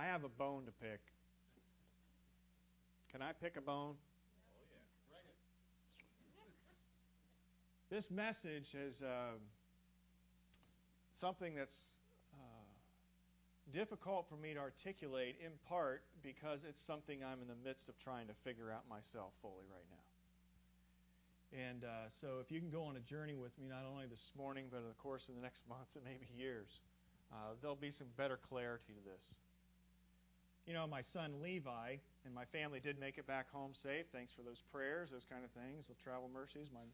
I have a bone to pick. Can I pick a bone? Oh, yeah. This message is uh, something that's uh, difficult for me to articulate in part because it's something I'm in the midst of trying to figure out myself fully right now. And uh, so, if you can go on a journey with me, not only this morning, but in the course of the next months and maybe years, uh, there'll be some better clarity to this. You know, my son Levi and my family did make it back home safe. Thanks for those prayers, those kind of things, the travel mercies. My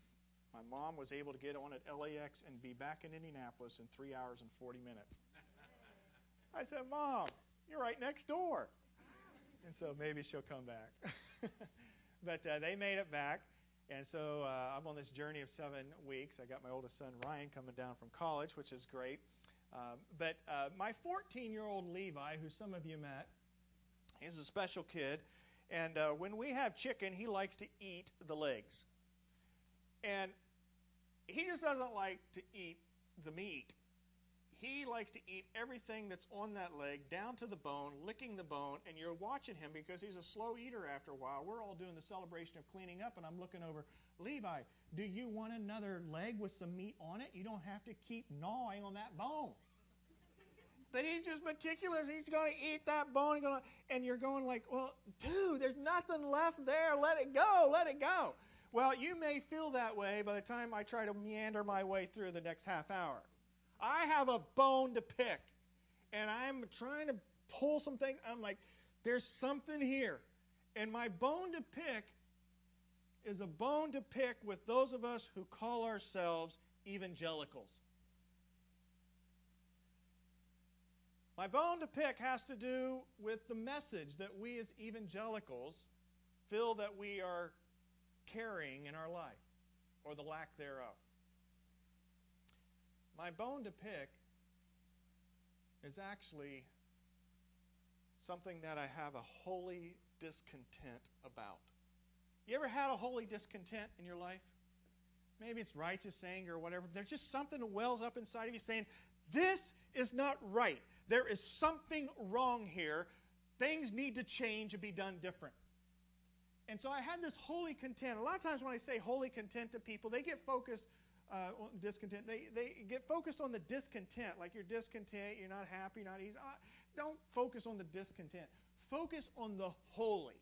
my mom was able to get on at LAX and be back in Indianapolis in three hours and 40 minutes. I said, Mom, you're right next door. And so maybe she'll come back. but uh, they made it back. And so uh, I'm on this journey of seven weeks. I got my oldest son, Ryan, coming down from college, which is great. Um, but uh, my 14 year old Levi, who some of you met, he's a special kid. And uh, when we have chicken, he likes to eat the legs. And he just doesn't like to eat the meat. He likes to eat everything that's on that leg, down to the bone, licking the bone, and you're watching him because he's a slow eater after a while. We're all doing the celebration of cleaning up, and I'm looking over, Levi, do you want another leg with some meat on it? You don't have to keep gnawing on that bone. But he's just meticulous. He's going to eat that bone, and you're going like, well, dude, there's nothing left there. Let it go. Let it go. Well, you may feel that way by the time I try to meander my way through the next half hour. I have a bone to pick, and I'm trying to pull something. I'm like, there's something here. And my bone to pick is a bone to pick with those of us who call ourselves evangelicals. My bone to pick has to do with the message that we as evangelicals feel that we are carrying in our life, or the lack thereof. My bone to pick is actually something that I have a holy discontent about. You ever had a holy discontent in your life? Maybe it's righteous anger or whatever. There's just something that wells up inside of you saying, This is not right. There is something wrong here. Things need to change and be done different. And so I had this holy content. A lot of times when I say holy content to people, they get focused uh, on discontent. They they get focused on the discontent, like you're discontent, you're not happy, not easy. Uh, don't focus on the discontent. Focus on the holy.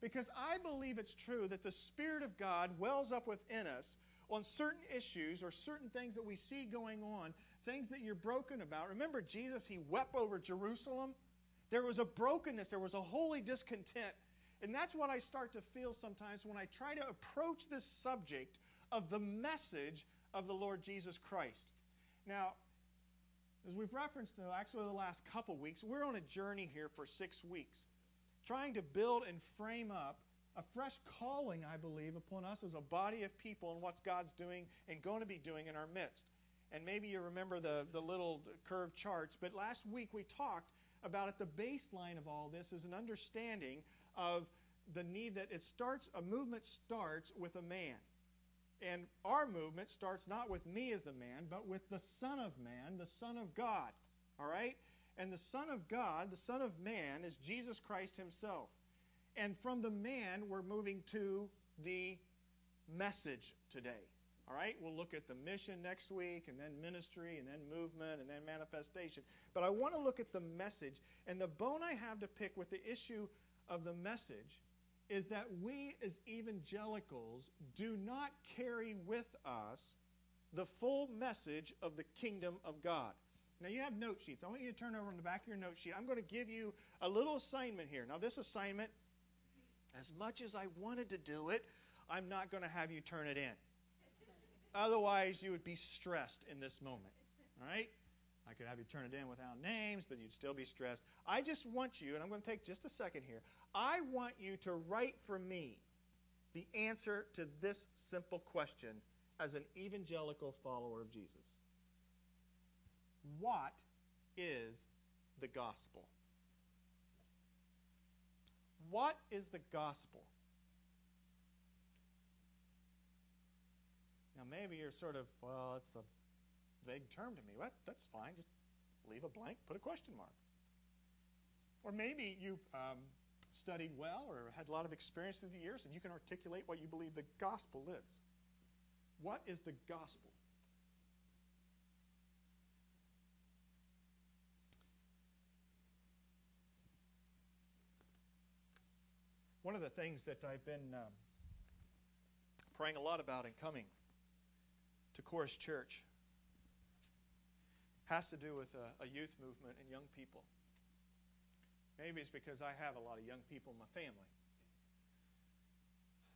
Because I believe it's true that the Spirit of God wells up within us on certain issues or certain things that we see going on, things that you're broken about. Remember Jesus, he wept over Jerusalem. There was a brokenness, there was a holy discontent and that's what I start to feel sometimes when I try to approach this subject of the message of the Lord Jesus Christ. Now, as we've referenced to actually the last couple weeks, we're on a journey here for six weeks, trying to build and frame up a fresh calling, I believe, upon us as a body of people and what God's doing and going to be doing in our midst. And maybe you remember the, the little curved charts, but last week we talked about at the baseline of all this is an understanding of the need that it starts, a movement starts with a man. And our movement starts not with me as a man, but with the Son of Man, the Son of God. All right? And the Son of God, the Son of Man, is Jesus Christ Himself. And from the man, we're moving to the message today. All right? We'll look at the mission next week, and then ministry, and then movement, and then manifestation. But I want to look at the message. And the bone I have to pick with the issue of the message is that we as evangelicals do not carry with us the full message of the kingdom of God. Now you have note sheets. I want you to turn over on the back of your note sheet. I'm going to give you a little assignment here. Now this assignment, as much as I wanted to do it, I'm not going to have you turn it in. Otherwise, you would be stressed in this moment. All right? I could have you turn it in without names, but you'd still be stressed. I just want you, and I'm going to take just a second here. I want you to write for me the answer to this simple question as an evangelical follower of Jesus. What is the gospel? What is the gospel? Now, maybe you're sort of, well, it's a vague term to me. What? That's fine. Just leave a blank, put a question mark. Or maybe you've um, studied well or had a lot of experience through the years and you can articulate what you believe the gospel is. What is the gospel? One of the things that I've been um, praying a lot about in coming to Chorus Church has to do with a, a youth movement and young people. Maybe it's because I have a lot of young people in my family.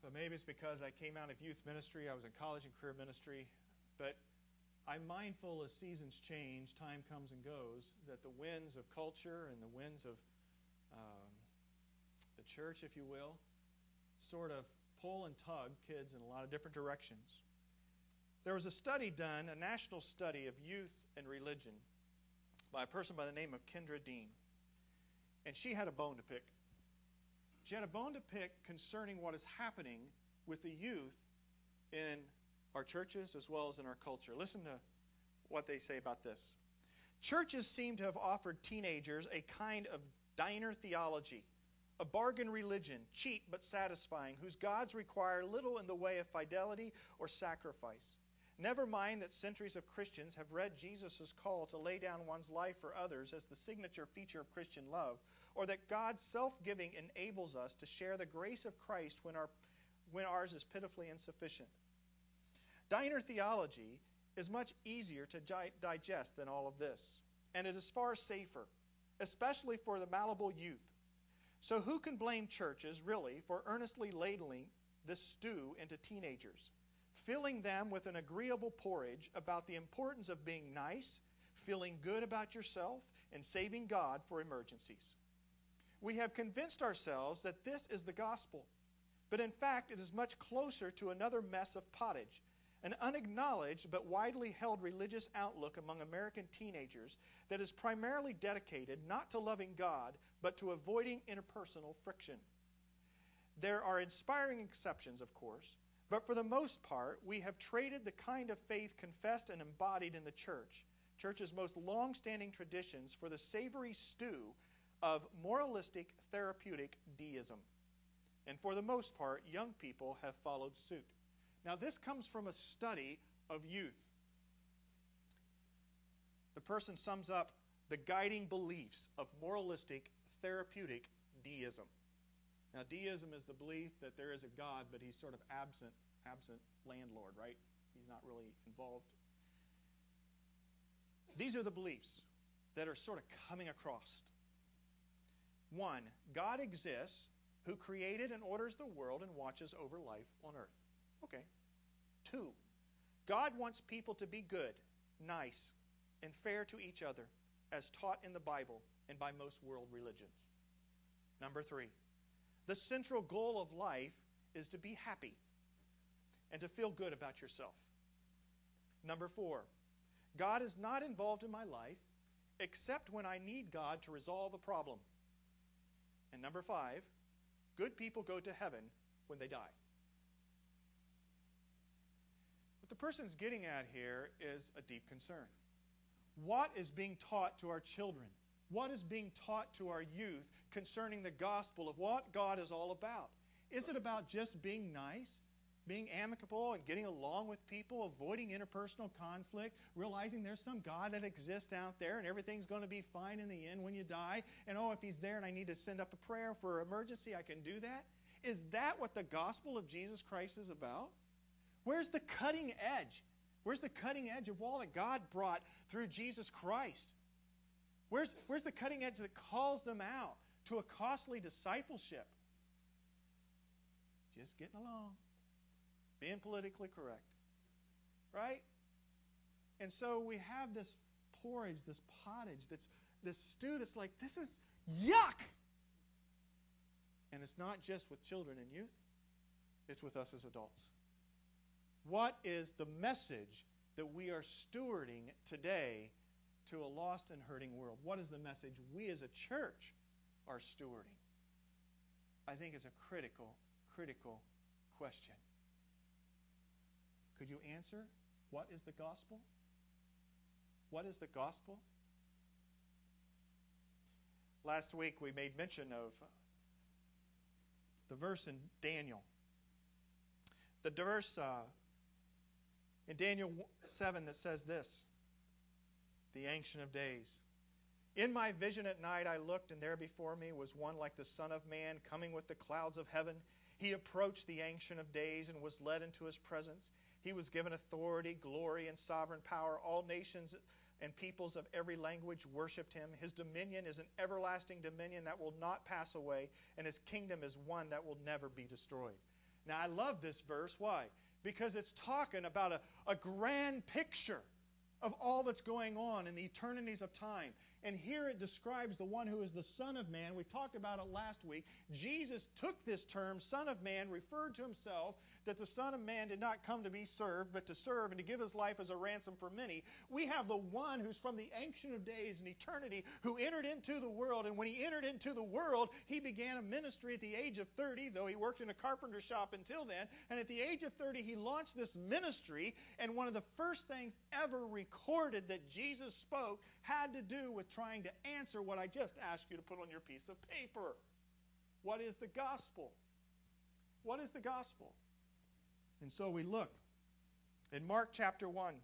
But maybe it's because I came out of youth ministry, I was in college and career ministry. But I'm mindful as seasons change, time comes and goes, that the winds of culture and the winds of um, the church, if you will, sort of pull and tug kids in a lot of different directions. There was a study done, a national study of youth and religion, by a person by the name of Kenda Dean. And she had a bone to pick. She had a bone to pick concerning what is happening with the youth in our churches as well as in our culture. Listen to what they say about this. Churches seem to have offered teenagers a kind of diner theology, a bargain religion, cheap but satisfying, whose gods require little in the way of fidelity or sacrifice. Never mind that centuries of Christians have read Jesus' call to lay down one's life for others as the signature feature of Christian love, or that God's self giving enables us to share the grace of Christ when, our, when ours is pitifully insufficient. Diner theology is much easier to digest than all of this, and it is far safer, especially for the malleable youth. So, who can blame churches, really, for earnestly ladling this stew into teenagers, filling them with an agreeable porridge about the importance of being nice, feeling good about yourself, and saving God for emergencies? We have convinced ourselves that this is the gospel, but in fact, it is much closer to another mess of pottage an unacknowledged but widely held religious outlook among American teenagers that is primarily dedicated not to loving God, but to avoiding interpersonal friction. There are inspiring exceptions, of course, but for the most part, we have traded the kind of faith confessed and embodied in the church, church's most long standing traditions, for the savory stew of moralistic therapeutic deism. And for the most part, young people have followed suit. Now, this comes from a study of youth. The person sums up the guiding beliefs of moralistic, therapeutic deism. Now, deism is the belief that there is a God, but he's sort of absent, absent landlord, right? He's not really involved. These are the beliefs that are sort of coming across. One, God exists, who created and orders the world and watches over life on earth. Okay. Two, God wants people to be good, nice, and fair to each other, as taught in the Bible and by most world religions. Number three, the central goal of life is to be happy and to feel good about yourself. Number four, God is not involved in my life except when I need God to resolve a problem. And number five, good people go to heaven when they die. What the person's getting at here is a deep concern. What is being taught to our children? What is being taught to our youth concerning the gospel of what God is all about? Is it about just being nice, being amicable, and getting along with people, avoiding interpersonal conflict, realizing there's some God that exists out there and everything's going to be fine in the end when you die? And oh, if He's there and I need to send up a prayer for an emergency, I can do that? Is that what the gospel of Jesus Christ is about? Where's the cutting edge? Where's the cutting edge of all that God brought through Jesus Christ? Where's, where's the cutting edge that calls them out to a costly discipleship? Just getting along, being politically correct. Right? And so we have this porridge, this pottage, this, this stew that's like, this is yuck! And it's not just with children and youth, it's with us as adults. What is the message that we are stewarding today to a lost and hurting world? What is the message we as a church are stewarding? I think it's a critical, critical question. Could you answer? What is the gospel? What is the gospel? Last week we made mention of the verse in Daniel. The verse uh, in Daniel 7 that says this The Ancient of Days. In my vision at night I looked, and there before me was one like the Son of Man coming with the clouds of heaven. He approached the Ancient of Days and was led into his presence. He was given authority, glory, and sovereign power. All nations and peoples of every language worshipped him. His dominion is an everlasting dominion that will not pass away, and his kingdom is one that will never be destroyed. Now, I love this verse. Why? Because it's talking about a, a grand picture of all that's going on in the eternities of time. And here it describes the one who is the Son of Man. We talked about it last week. Jesus took this term, Son of Man, referred to himself that the Son of Man did not come to be served, but to serve and to give his life as a ransom for many. We have the one who's from the Ancient of Days and eternity who entered into the world. And when he entered into the world, he began a ministry at the age of 30, though he worked in a carpenter shop until then. And at the age of 30, he launched this ministry. And one of the first things ever recorded that Jesus spoke had to do with trying to answer what I just asked you to put on your piece of paper. What is the gospel? What is the gospel? And so we look in Mark chapter 1,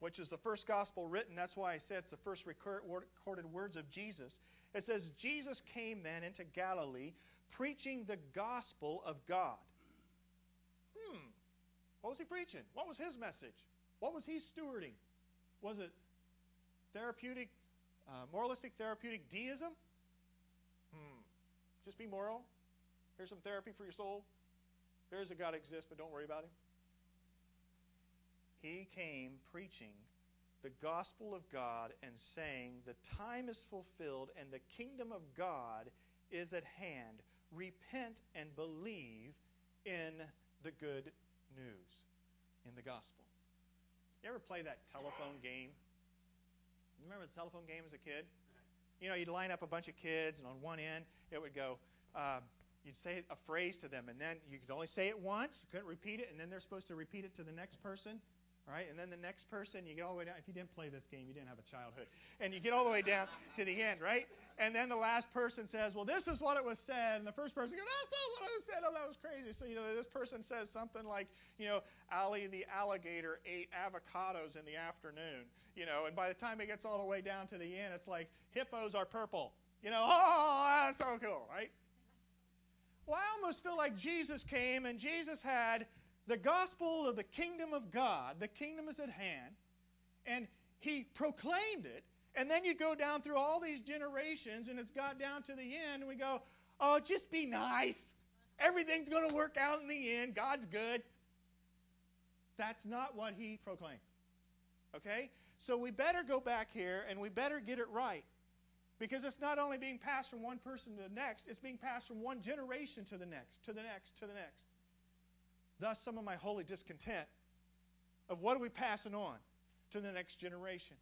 which is the first gospel written. That's why I said it's the first recorded words of Jesus. It says, Jesus came then into Galilee preaching the gospel of God. Hmm. What was he preaching? What was his message? What was he stewarding? Was it therapeutic, uh, moralistic therapeutic deism? Hmm. Just be moral. Here's some therapy for your soul. There is a God exists, but don't worry about him. He came preaching the gospel of God and saying, The time is fulfilled and the kingdom of God is at hand. Repent and believe in the good news, in the gospel. You ever play that telephone game? Remember the telephone game as a kid? You know, you'd line up a bunch of kids, and on one end it would go, uh, you'd say a phrase to them, and then you could only say it once, you couldn't repeat it, and then they're supposed to repeat it to the next person. Right? And then the next person, you get all the way down. If you didn't play this game, you didn't have a childhood. And you get all the way down to the end, right? And then the last person says, Well, this is what it was said. And the first person goes, That's not what it was said. Oh, that was crazy. So, you know, this person says something like, You know, Ali the alligator ate avocados in the afternoon. You know, and by the time it gets all the way down to the end, it's like, Hippos are purple. You know, oh, that's so cool, right? Well, I almost feel like Jesus came and Jesus had the gospel of the kingdom of God. The kingdom is at hand. And he proclaimed it. And then you go down through all these generations and it's got down to the end and we go, oh, just be nice. Everything's going to work out in the end. God's good. That's not what he proclaimed. Okay? So we better go back here and we better get it right. Because it's not only being passed from one person to the next, it's being passed from one generation to the next, to the next, to the next. Thus, some of my holy discontent of what are we passing on to the next generation?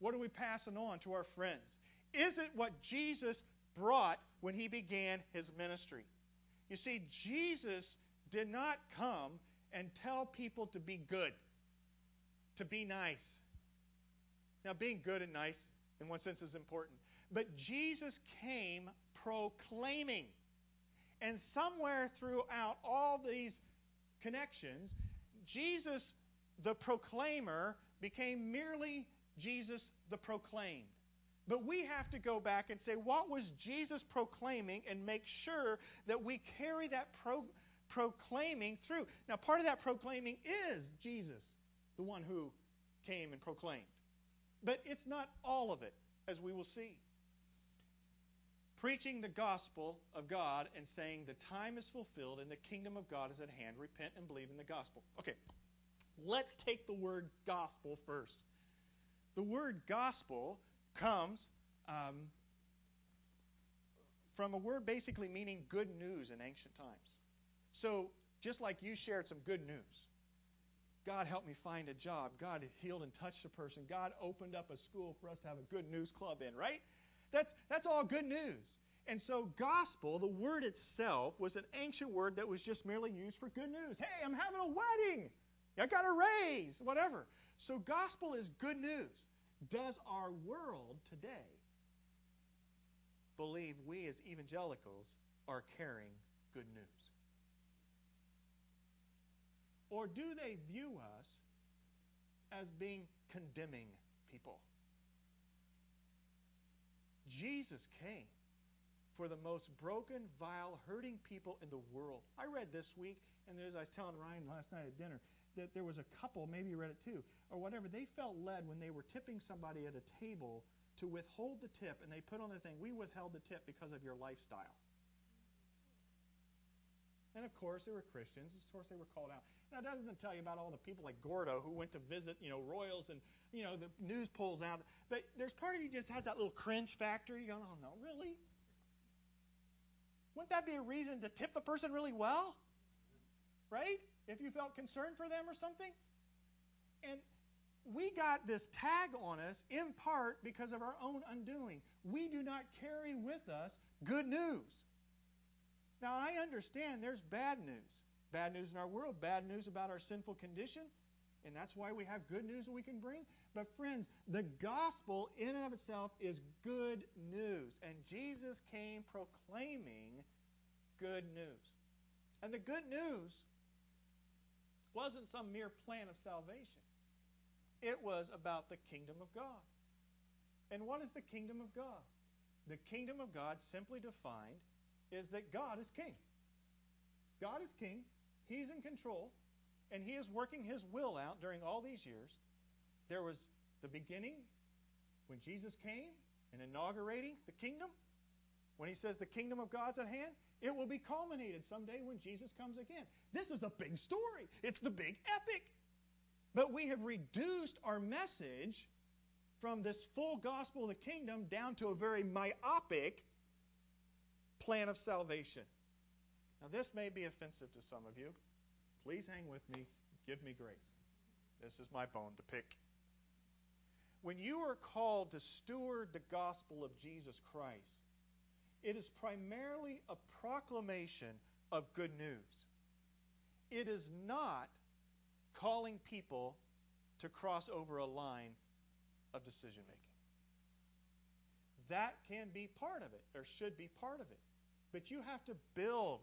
What are we passing on to our friends? Is it what Jesus brought when he began his ministry? You see, Jesus did not come and tell people to be good, to be nice. Now, being good and nice, in one sense, is important. But Jesus came proclaiming. And somewhere throughout all these connections, Jesus, the proclaimer, became merely Jesus the proclaimed. But we have to go back and say, what was Jesus proclaiming and make sure that we carry that pro- proclaiming through. Now, part of that proclaiming is Jesus, the one who came and proclaimed. But it's not all of it, as we will see preaching the gospel of God and saying the time is fulfilled and the kingdom of God is at hand. Repent and believe in the gospel. Okay, let's take the word gospel first. The word gospel comes um, from a word basically meaning good news in ancient times. So, just like you shared some good news, God helped me find a job. God healed and touched a person. God opened up a school for us to have a good news club in, right? That's, that's all good news. And so, gospel, the word itself, was an ancient word that was just merely used for good news. Hey, I'm having a wedding. I got a raise, whatever. So, gospel is good news. Does our world today believe we as evangelicals are carrying good news? Or do they view us as being condemning people? Jesus came for the most broken, vile, hurting people in the world. I read this week, and as I was telling Ryan last night at dinner, that there was a couple, maybe you read it too, or whatever, they felt led when they were tipping somebody at a table to withhold the tip, and they put on the thing, we withheld the tip because of your lifestyle. And of course, they were Christians. Of course, they were called out. Now, that doesn't tell you about all the people like Gordo who went to visit, you know, royals, and you know the news pulls out. But there's part of you just has that little cringe factor. You go, oh no, really? Wouldn't that be a reason to tip the person really well? Right? If you felt concerned for them or something? And we got this tag on us in part because of our own undoing. We do not carry with us good news. Now, I understand there's bad news. Bad news in our world, bad news about our sinful condition, and that's why we have good news that we can bring. But, friends, the gospel in and of itself is good news. And Jesus came proclaiming good news. And the good news wasn't some mere plan of salvation, it was about the kingdom of God. And what is the kingdom of God? The kingdom of God, simply defined, is that God is king. God is king. He's in control. And he is working his will out during all these years. There was the beginning when Jesus came and inaugurating the kingdom. When he says the kingdom of God's at hand, it will be culminated someday when Jesus comes again. This is a big story. It's the big epic. But we have reduced our message from this full gospel of the kingdom down to a very myopic plan of salvation. Now, this may be offensive to some of you. Please hang with me. Give me grace. This is my bone to pick. When you are called to steward the gospel of Jesus Christ, it is primarily a proclamation of good news. It is not calling people to cross over a line of decision making. That can be part of it, or should be part of it. But you have to build.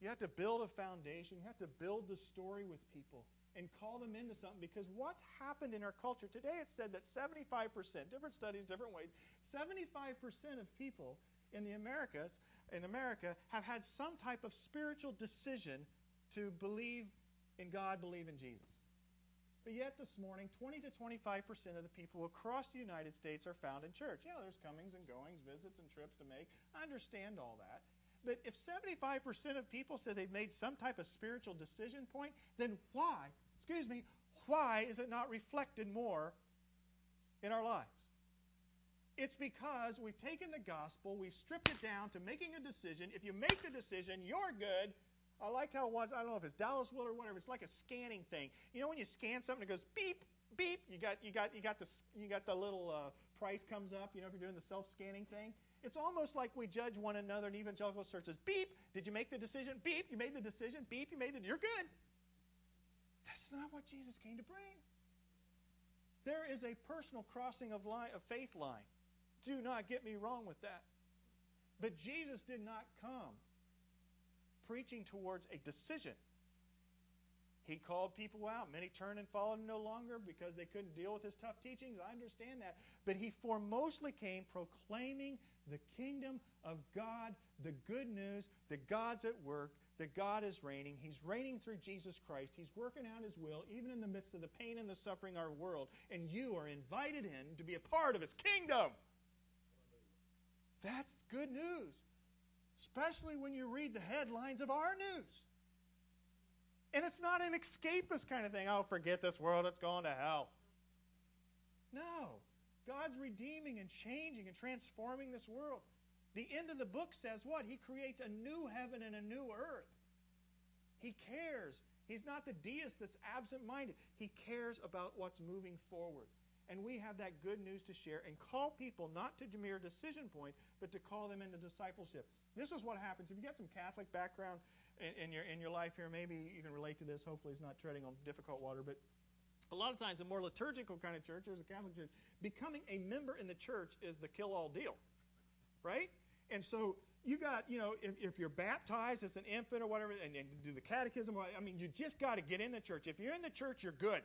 You have to build a foundation. You have to build the story with people and call them into something because what's happened in our culture today it's said that 75% different studies different ways 75% of people in the americas in america have had some type of spiritual decision to believe in god believe in jesus but yet this morning 20 to 25% of the people across the united states are found in church know there's comings and goings visits and trips to make i understand all that but if 75% of people say they've made some type of spiritual decision point, then why, excuse me, why is it not reflected more in our lives? It's because we've taken the gospel, we've stripped it down to making a decision. If you make the decision, you're good. I like how it was, I don't know if it's Dallas Willard or whatever, it's like a scanning thing. You know when you scan something, it goes beep, beep, you got you got you got the you got the little uh, price comes up, you know, if you're doing the self scanning thing. It's almost like we judge one another in evangelical churches. Beep, did you make the decision? Beep, you made the decision. Beep, you made it. You're good. That's not what Jesus came to bring. There is a personal crossing of line of faith line. Do not get me wrong with that. But Jesus did not come preaching towards a decision. He called people out. Many turned and followed him no longer because they couldn't deal with his tough teachings. I understand that. But he foremostly came proclaiming the kingdom of God, the good news that God's at work, that God is reigning. He's reigning through Jesus Christ. He's working out His will, even in the midst of the pain and the suffering of our world. And you are invited in to be a part of His kingdom. That's good news, especially when you read the headlines of our news. And it's not an escapist kind of thing. Oh, forget this world, it's going to hell. No. God's redeeming and changing and transforming this world. The end of the book says what? He creates a new heaven and a new earth. He cares. He's not the deist that's absent minded. He cares about what's moving forward. And we have that good news to share and call people not to mere decision point, but to call them into discipleship. This is what happens. If you get some Catholic background in, in, your, in your life here, maybe you can relate to this. Hopefully, it's not treading on difficult water. But a lot of times, a more liturgical kind of church, there's a Catholic church, becoming a member in the church is the kill all deal. right? And so you got, you know, if, if you're baptized as an infant or whatever, and, and do the catechism, I mean, you just got to get in the church. If you're in the church, you're good.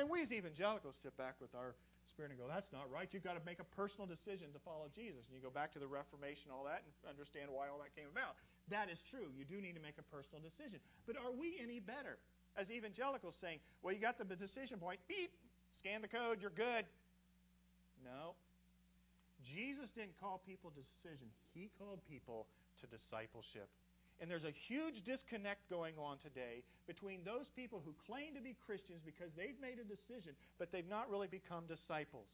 And we as evangelicals sit back with our spirit and go, that's not right. You've got to make a personal decision to follow Jesus. And you go back to the Reformation, all that, and understand why all that came about. That is true. You do need to make a personal decision. But are we any better as evangelicals saying, well, you got the decision point, beep, scan the code, you're good? No. Jesus didn't call people to decision. He called people to discipleship. And there's a huge disconnect going on today between those people who claim to be Christians because they've made a decision, but they've not really become disciples.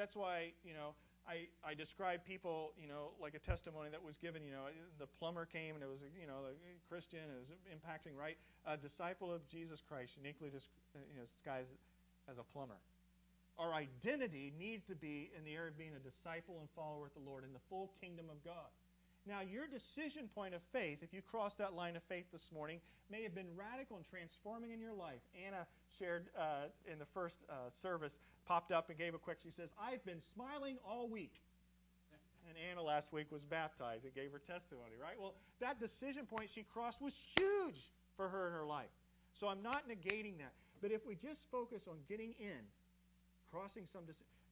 That's why, you know, I, I describe people, you know, like a testimony that was given, you know, the plumber came and it was, you know, a Christian, it was impacting, right? A disciple of Jesus Christ, uniquely you know, disguised as a plumber. Our identity needs to be in the area of being a disciple and follower of the Lord in the full kingdom of God. Now, your decision point of faith, if you crossed that line of faith this morning, may have been radical and transforming in your life. Anna shared uh, in the first uh, service, popped up and gave a quick, she says, I've been smiling all week. And Anna last week was baptized and gave her testimony, right? Well, that decision point she crossed was huge for her in her life. So I'm not negating that. But if we just focus on getting in, crossing some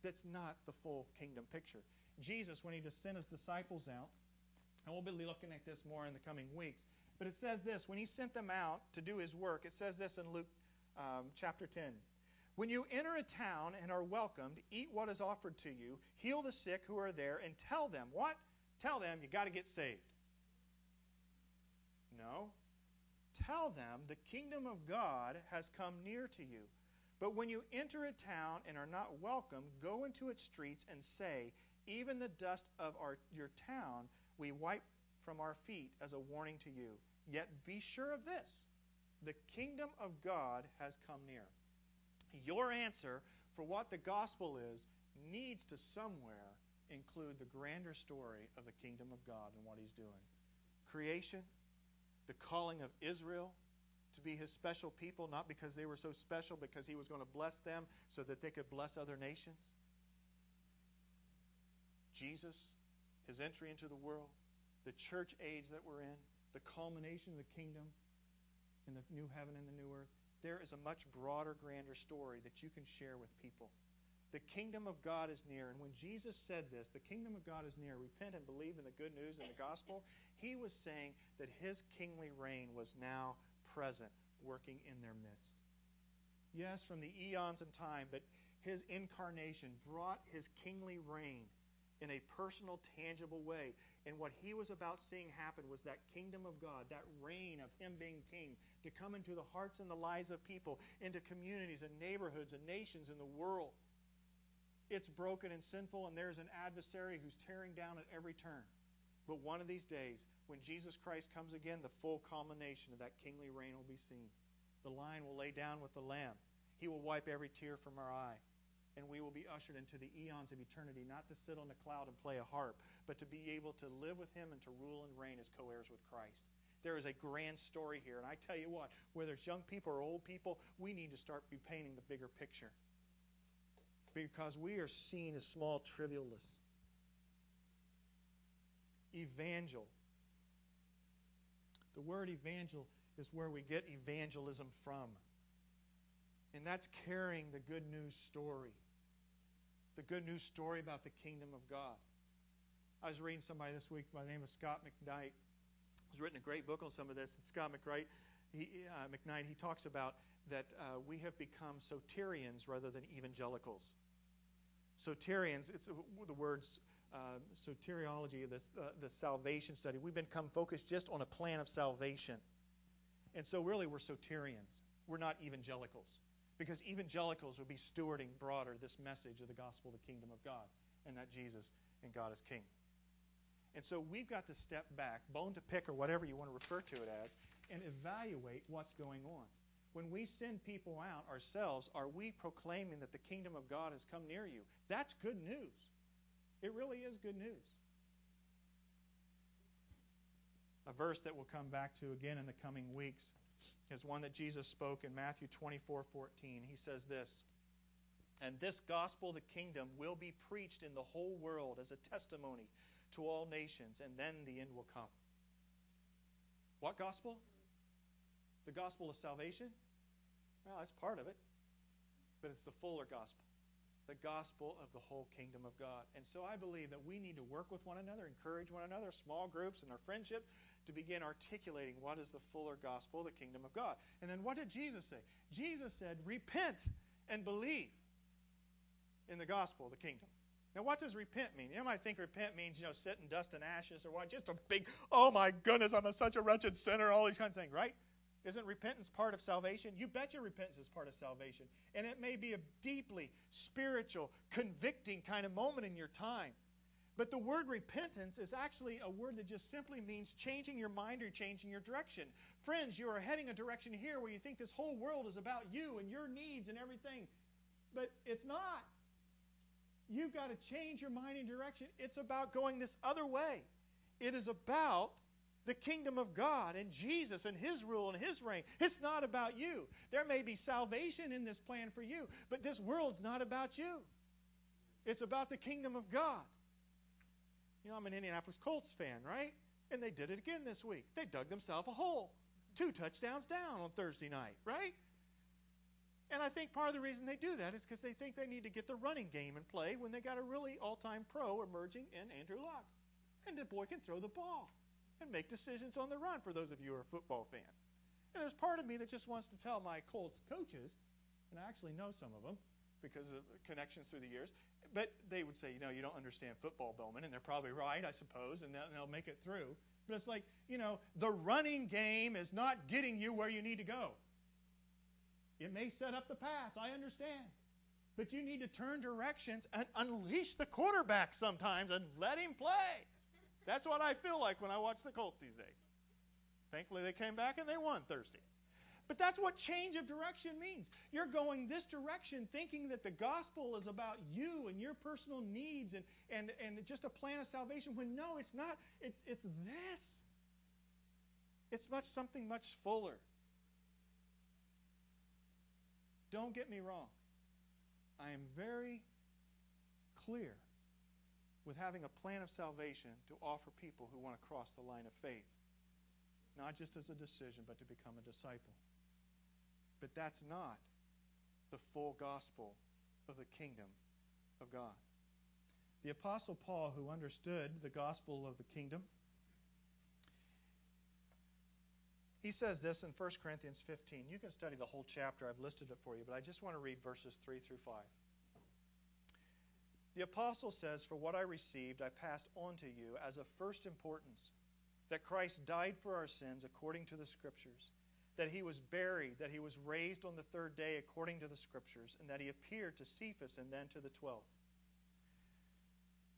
that's not the full kingdom picture. Jesus, when he sent his disciples out, and we'll be looking at this more in the coming weeks, but it says this when he sent them out to do his work, it says this in Luke um, chapter 10. When you enter a town and are welcomed, eat what is offered to you, heal the sick who are there, and tell them what? Tell them you got to get saved. No. Tell them the kingdom of God has come near to you. But when you enter a town and are not welcome, go into its streets and say, Even the dust of our, your town we wipe from our feet as a warning to you. Yet be sure of this the kingdom of God has come near. Your answer for what the gospel is needs to somewhere include the grander story of the kingdom of God and what He's doing. Creation, the calling of Israel, to be his special people, not because they were so special, because he was going to bless them so that they could bless other nations. Jesus, his entry into the world, the church age that we're in, the culmination of the kingdom in the new heaven and the new earth. There is a much broader, grander story that you can share with people. The kingdom of God is near. And when Jesus said this, the kingdom of God is near, repent and believe in the good news and the gospel, he was saying that his kingly reign was now present, working in their midst. Yes, from the eons of time, but his incarnation brought his kingly reign in a personal, tangible way. And what he was about seeing happen was that kingdom of God, that reign of him being king, to come into the hearts and the lives of people, into communities and neighborhoods and nations in the world. It's broken and sinful, and there's an adversary who's tearing down at every turn. But one of these days, when Jesus Christ comes again, the full culmination of that kingly reign will be seen. The lion will lay down with the lamb. He will wipe every tear from our eye. And we will be ushered into the eons of eternity, not to sit on a cloud and play a harp, but to be able to live with Him and to rule and reign as co heirs with Christ. There is a grand story here. And I tell you what, whether it's young people or old people, we need to start painting the bigger picture. Because we are seen as small trivialists. Evangel the word evangel is where we get evangelism from. And that's carrying the good news story. The good news story about the kingdom of God. I was reading somebody this week by the name of Scot McKnight. He's written a great book on some of this. And Scot McKnight, he, uh, McKnight, he talks about that uh, we have become soterians rather than evangelicals. Soterians, it's uh, the words uh, soteriology, the, uh, the salvation study, we've become focused just on a plan of salvation. And so, really, we're soterians. We're not evangelicals. Because evangelicals would be stewarding broader this message of the gospel of the kingdom of God and that Jesus and God is King. And so, we've got to step back, bone to pick, or whatever you want to refer to it as, and evaluate what's going on. When we send people out ourselves, are we proclaiming that the kingdom of God has come near you? That's good news. It really is good news. A verse that we'll come back to again in the coming weeks is one that Jesus spoke in Matthew 24:14. He says this, And this gospel of the kingdom will be preached in the whole world as a testimony to all nations, and then the end will come. What gospel? The gospel of salvation? Well, that's part of it, but it's the fuller gospel the gospel of the whole kingdom of God. And so I believe that we need to work with one another, encourage one another, small groups and our friendship, to begin articulating what is the fuller gospel, the kingdom of God. And then what did Jesus say? Jesus said, Repent and believe in the gospel of the kingdom. Now, what does repent mean? You might think repent means, you know, sit in dust and ashes or what? Just a big, oh my goodness, I'm a, such a wretched sinner, all these kinds of things, right? Isn't repentance part of salvation? You bet your repentance is part of salvation. And it may be a deeply spiritual, convicting kind of moment in your time. But the word repentance is actually a word that just simply means changing your mind or changing your direction. Friends, you are heading a direction here where you think this whole world is about you and your needs and everything. But it's not. You've got to change your mind and direction. It's about going this other way. It is about the kingdom of God and Jesus and His rule and His reign. It's not about you. There may be salvation in this plan for you, but this world's not about you. It's about the kingdom of God. You know, I'm an Indianapolis Colts fan, right? And they did it again this week. They dug themselves a hole. Two touchdowns down on Thursday night, right? And I think part of the reason they do that is because they think they need to get the running game in play when they got a really all time pro emerging in Andrew Luck. And the boy can throw the ball and make decisions on the run for those of you who are football fans. And there's part of me that just wants to tell my Colts coaches, and I actually know some of them because of connections through the years, but they would say, you know, you don't understand football, Bowman, and they're probably right, I suppose, and they'll make it through. But it's like, you know, the running game is not getting you where you need to go. It may set up the path, I understand. But you need to turn directions and unleash the quarterback sometimes and let him play. That's what I feel like when I watch the Colts these days. Thankfully, they came back and they won Thursday. But that's what change of direction means. You're going this direction thinking that the gospel is about you and your personal needs and, and, and just a plan of salvation when no, it's not. It's, it's this. It's much something much fuller. Don't get me wrong. I am very clear with having a plan of salvation to offer people who want to cross the line of faith, not just as a decision, but to become a disciple. But that's not the full gospel of the kingdom of God. The Apostle Paul, who understood the gospel of the kingdom, he says this in 1 Corinthians 15. You can study the whole chapter. I've listed it for you, but I just want to read verses 3 through 5. The apostle says, For what I received, I passed on to you as of first importance that Christ died for our sins according to the Scriptures, that he was buried, that he was raised on the third day according to the Scriptures, and that he appeared to Cephas and then to the twelve.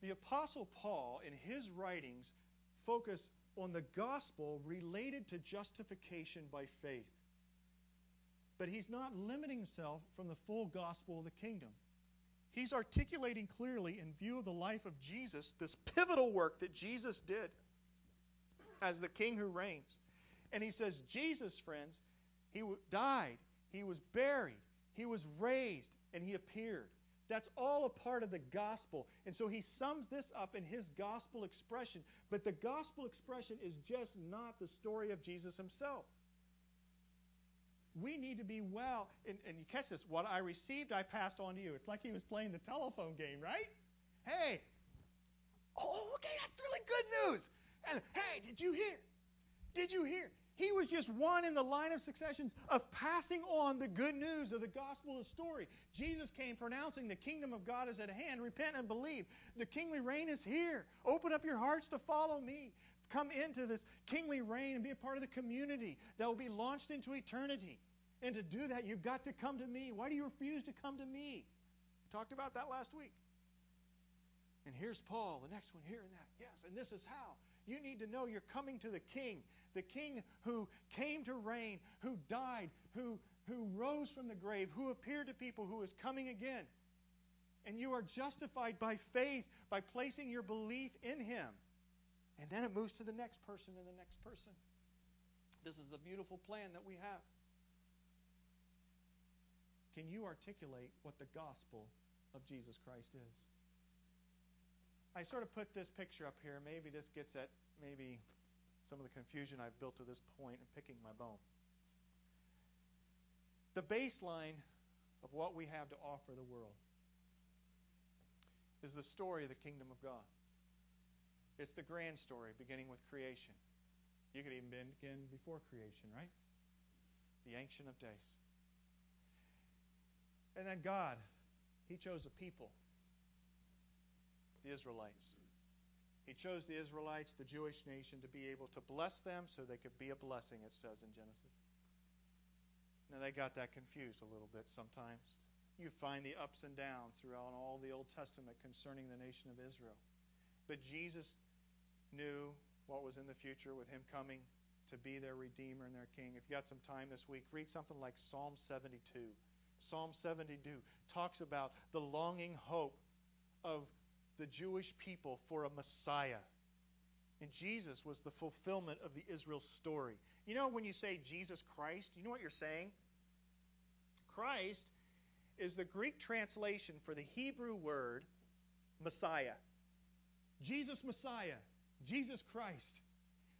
The apostle Paul, in his writings, focus on the gospel related to justification by faith. But he's not limiting himself from the full gospel of the kingdom. He's articulating clearly, in view of the life of Jesus, this pivotal work that Jesus did as the king who reigns. And he says, Jesus, friends, he died, he was buried, he was raised, and he appeared. That's all a part of the gospel. And so he sums this up in his gospel expression. But the gospel expression is just not the story of Jesus himself we need to be well. And, and, you catch this. What I received, I passed on to you. It's like he was playing the telephone game, right? Hey, oh, okay, that's really good news. And hey, did you hear? Did you hear? He was just one in the line of succession of passing on the good news of the gospel of the story. Jesus came pronouncing the kingdom of God is at hand. Repent and believe. The kingly reign is here. Open up your hearts to follow me. Come into this kingly reign and be a part of the community that will be launched into eternity. And to do that, you've got to come to me. Why do you refuse to come to me? We talked about that last week. And here's Paul, the next one here and that. Yes, and this is how. You need to know you're coming to the king, the king who came to reign, who died, who, who rose from the grave, who appeared to people, who is coming again. And you are justified by faith, by placing your belief in him. And then it moves to the next person and the next person. This is the beautiful plan that we have. can you articulate what the gospel of Jesus Christ is? I sort of put this picture up here. Maybe this gets at maybe some of the confusion I've built to this point in picking my bone. The baseline of what we have to offer the world is the story of the kingdom of God. It's the grand story beginning with creation. You could even begin before creation, right? The Ancient of Days. And then God, He chose a people, the Israelites. He chose the Israelites, the Jewish nation, to be able to bless them so they could be a blessing, it says in Genesis. Now, they got that confused a little bit sometimes. You find the ups and downs throughout all the Old Testament concerning the nation of Israel. But Jesus knew what was in the future with him coming to be their Redeemer and their King. If you got some time this week, read something like Psalm 72. Psalm 72 talks about the longing hope of the Jewish people for a Messiah. And Jesus was the fulfillment of the Israel story. You know, when you say Jesus Christ, you know what you're saying? Christ is the Greek translation for the Hebrew word Messiah. Jesus Messiah. Jesus Christ.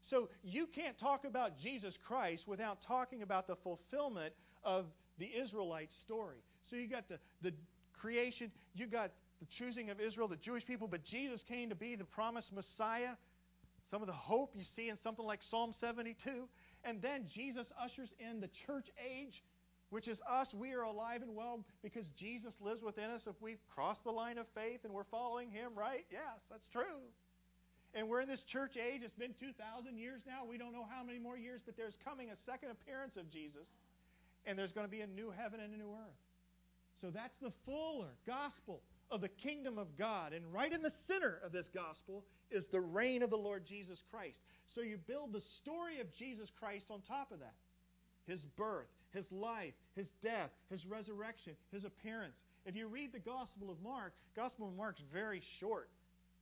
So you can't talk about Jesus Christ without talking about the fulfillment of the Israelite story. So you got the, the creation, you got the choosing of Israel, the Jewish people, but Jesus came to be the promised Messiah. Some of the hope you see in something like Psalm 72. And then Jesus ushers in the church age, which is us. We are alive and well because Jesus lives within us if we've crossed the line of faith and we're following Him, right? Yes, that's true. And we're in this church age. It's been 2,000 years now. We don't know how many more years, but there's coming a second appearance of Jesus. And there's going to be a new heaven and a new earth. So that's the fuller gospel of the kingdom of God. And right in the center of this gospel is the reign of the Lord Jesus Christ. So you build the story of Jesus Christ on top of that his birth, his life, his death, his resurrection, his appearance. If you read the Gospel of Mark, Gospel of Mark's very short.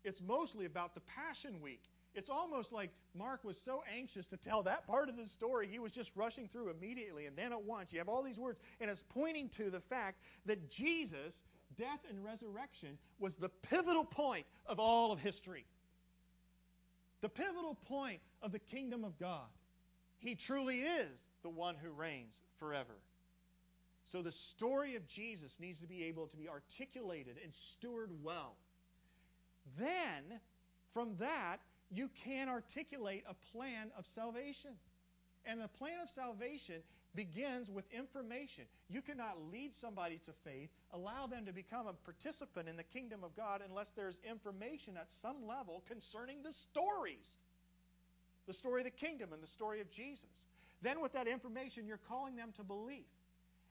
It's mostly about the Passion Week. It's almost like Mark was so anxious to tell that part of the story, he was just rushing through immediately and then at once. You have all these words, and it's pointing to the fact that Jesus death and resurrection was the pivotal point of all of history. The pivotal point of the kingdom of God. He truly is the one who reigns forever. So the story of Jesus needs to be able to be articulated and stewarded well. Then, from that, you can articulate a plan of salvation. And the plan of salvation begins with information. You cannot lead somebody to faith, allow them to become a participant in the kingdom of God unless there's information at some level concerning the stories. The story of the kingdom and the story of Jesus. Then with that information, you're calling them to belief.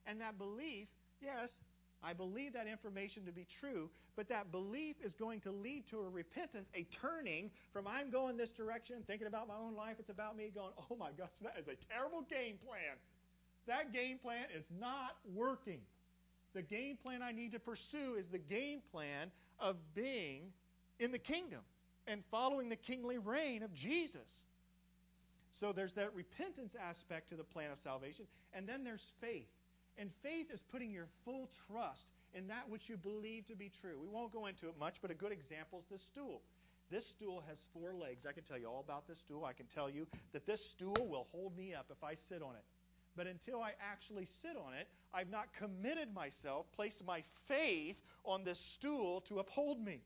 And that belief, yes, I believe that information to be true, but that belief is going to lead to a repentance, a turning from I'm going this direction, thinking about my own life, it's about me, going, oh my gosh, that is a terrible game plan. That game plan is not working. The game plan I need to pursue is the game plan of being in the kingdom and following the kingly reign of Jesus. So there's that repentance aspect to the plan of salvation, and then there's faith. And faith is putting your full trust in that which you believe to be true. We won't go into it much, but a good example is this stool. This stool has four legs. I can tell you all about this stool. I can tell you that this stool will hold me up if I sit on it. But until I actually sit on it, I've not committed myself, placed my faith on this stool to uphold me.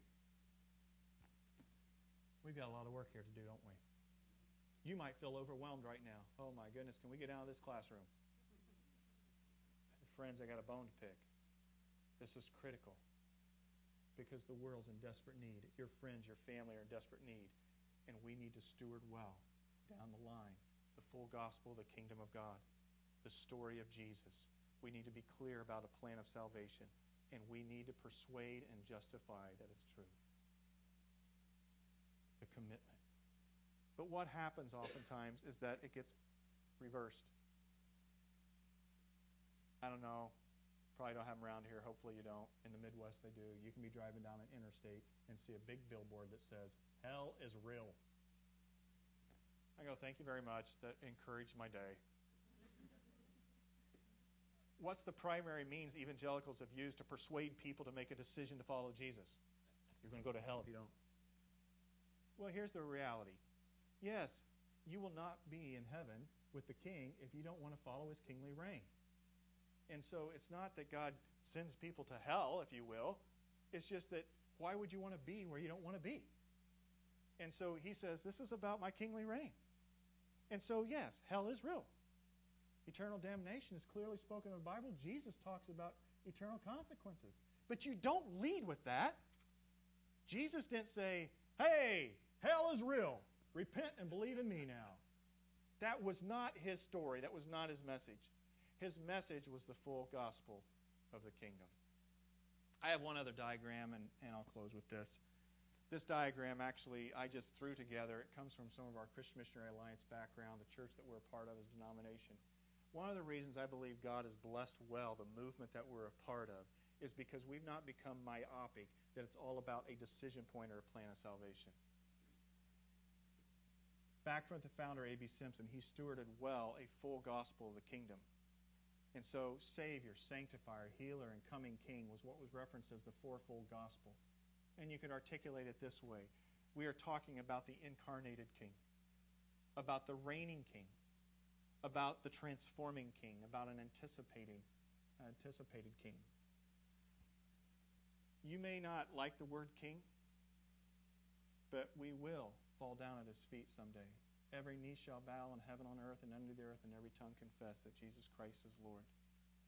We've got a lot of work here to do, don't we? You might feel overwhelmed right now. Oh my goodness, can we get out of this classroom? Friends, I got a bone to pick. This is critical because the world's in desperate need. Your friends, your family are in desperate need. And we need to steward well down the line the full gospel the kingdom of God the story of Jesus. We need to be clear about a plan of salvation, and we need to persuade and justify that it's true. The commitment. But what happens oftentimes is that it gets reversed. I don't know. Probably don't have them around here. Hopefully you don't. In the Midwest, they do. You can be driving down an interstate and see a big billboard that says, Hell is real. I go, thank you very much. That encouraged my day. What's the primary means evangelicals have used to persuade people to make a decision to follow Jesus? You're going to go to hell if you don't. Well, here's the reality. Yes, you will not be in heaven with the king if you don't want to follow his kingly reign. And so it's not that God sends people to hell, if you will. It's just that why would you want to be where you don't want to be? And so he says, This is about my kingly reign. And so, yes, hell is real. Eternal damnation is clearly spoken in the Bible. Jesus talks about eternal consequences. But you don't lead with that. Jesus didn't say, Hey, hell is real. Repent and believe in me now. That was not his story. That was not his message. His message was the full gospel of the kingdom. I have one other diagram, and, and I'll close with this. This diagram, actually, I just threw together. It comes from some of our Christian Missionary Alliance background, the church that we're a part of as a denomination. One of the reasons I believe God has blessed well the movement that we're a part of is because we've not become myopic, that it's all about a decision point or a plan of salvation. Back from the founder, A.B. Simpson, he stewarded well a full gospel of the kingdom. And so, Savior, Sanctifier, Healer, and Coming King was what was referenced as the fourfold gospel. And you could articulate it this way we are talking about the incarnated King, about the reigning King, about the transforming King, about an anticipating, anticipated King. You may not like the word King, but we will fall down at his feet someday. Every knee shall bow in heaven, on earth, and under the earth, and every tongue confess that Jesus Christ is Lord.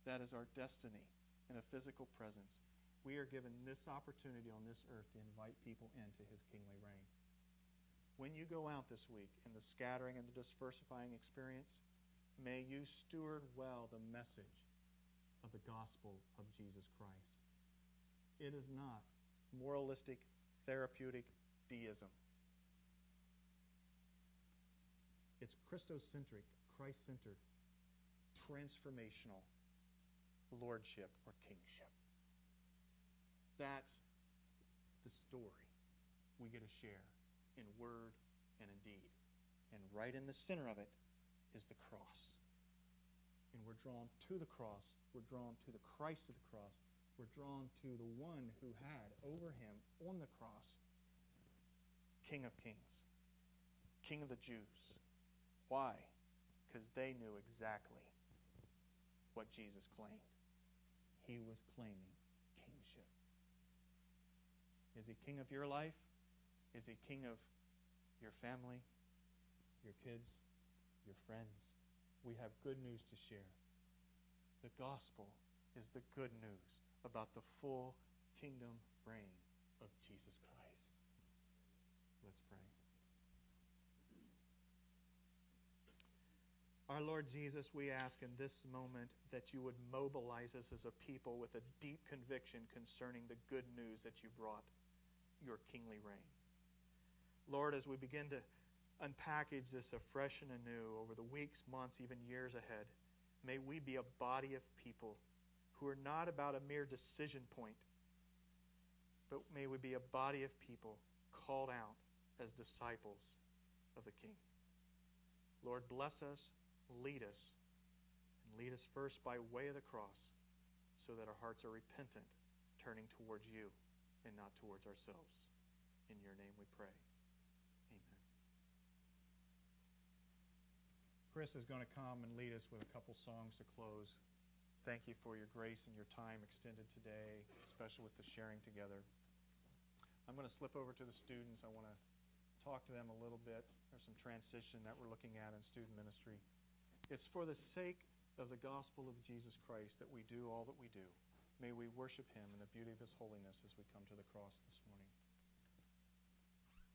That is our destiny in a physical presence. We are given this opportunity on this earth to invite people into his kingly reign. When you go out this week in the scattering and the dispersifying experience, may you steward well the message of the gospel of Jesus Christ. It is not moralistic, therapeutic deism. It's Christocentric, Christ centered, transformational lordship or kingship. That's the story we get to share in word and in deed. And right in the center of it is the cross. And we're drawn to the cross. We're drawn to the Christ of the cross. We're drawn to the one who had over him on the cross King of Kings, King of the Jews, why? Because they knew exactly what Jesus claimed. He was claiming kingship. Is he king of your life? Is he king of your family, your kids, your friends? We have good news to share. The gospel is the good news about the full kingdom reign of Jesus Christ. Let's pray. Our Lord Jesus, we ask in this moment that you would mobilize us as a people with a deep conviction concerning the good news that you brought, your kingly reign. Lord, as we begin to unpackage this afresh and anew over the weeks, months, even years ahead, may we be a body of people who are not about a mere decision point, but may we be a body of people called out as disciples of the King. Lord, bless us lead us. And lead us first by way of the cross so that our hearts are repentant, turning towards you and not towards ourselves. In your name we pray. Chris is going to come and lead us with a couple songs to close. Thank you for your grace and your time extended today, especially with the sharing together. I'm going to slip over to the students. I want to talk to them a little bit. There's some transition that we're looking at in student ministry. It's for the sake of the gospel of Jesus Christ that we do all that we do. May we worship him in the beauty of his holiness as we come to the cross this morning.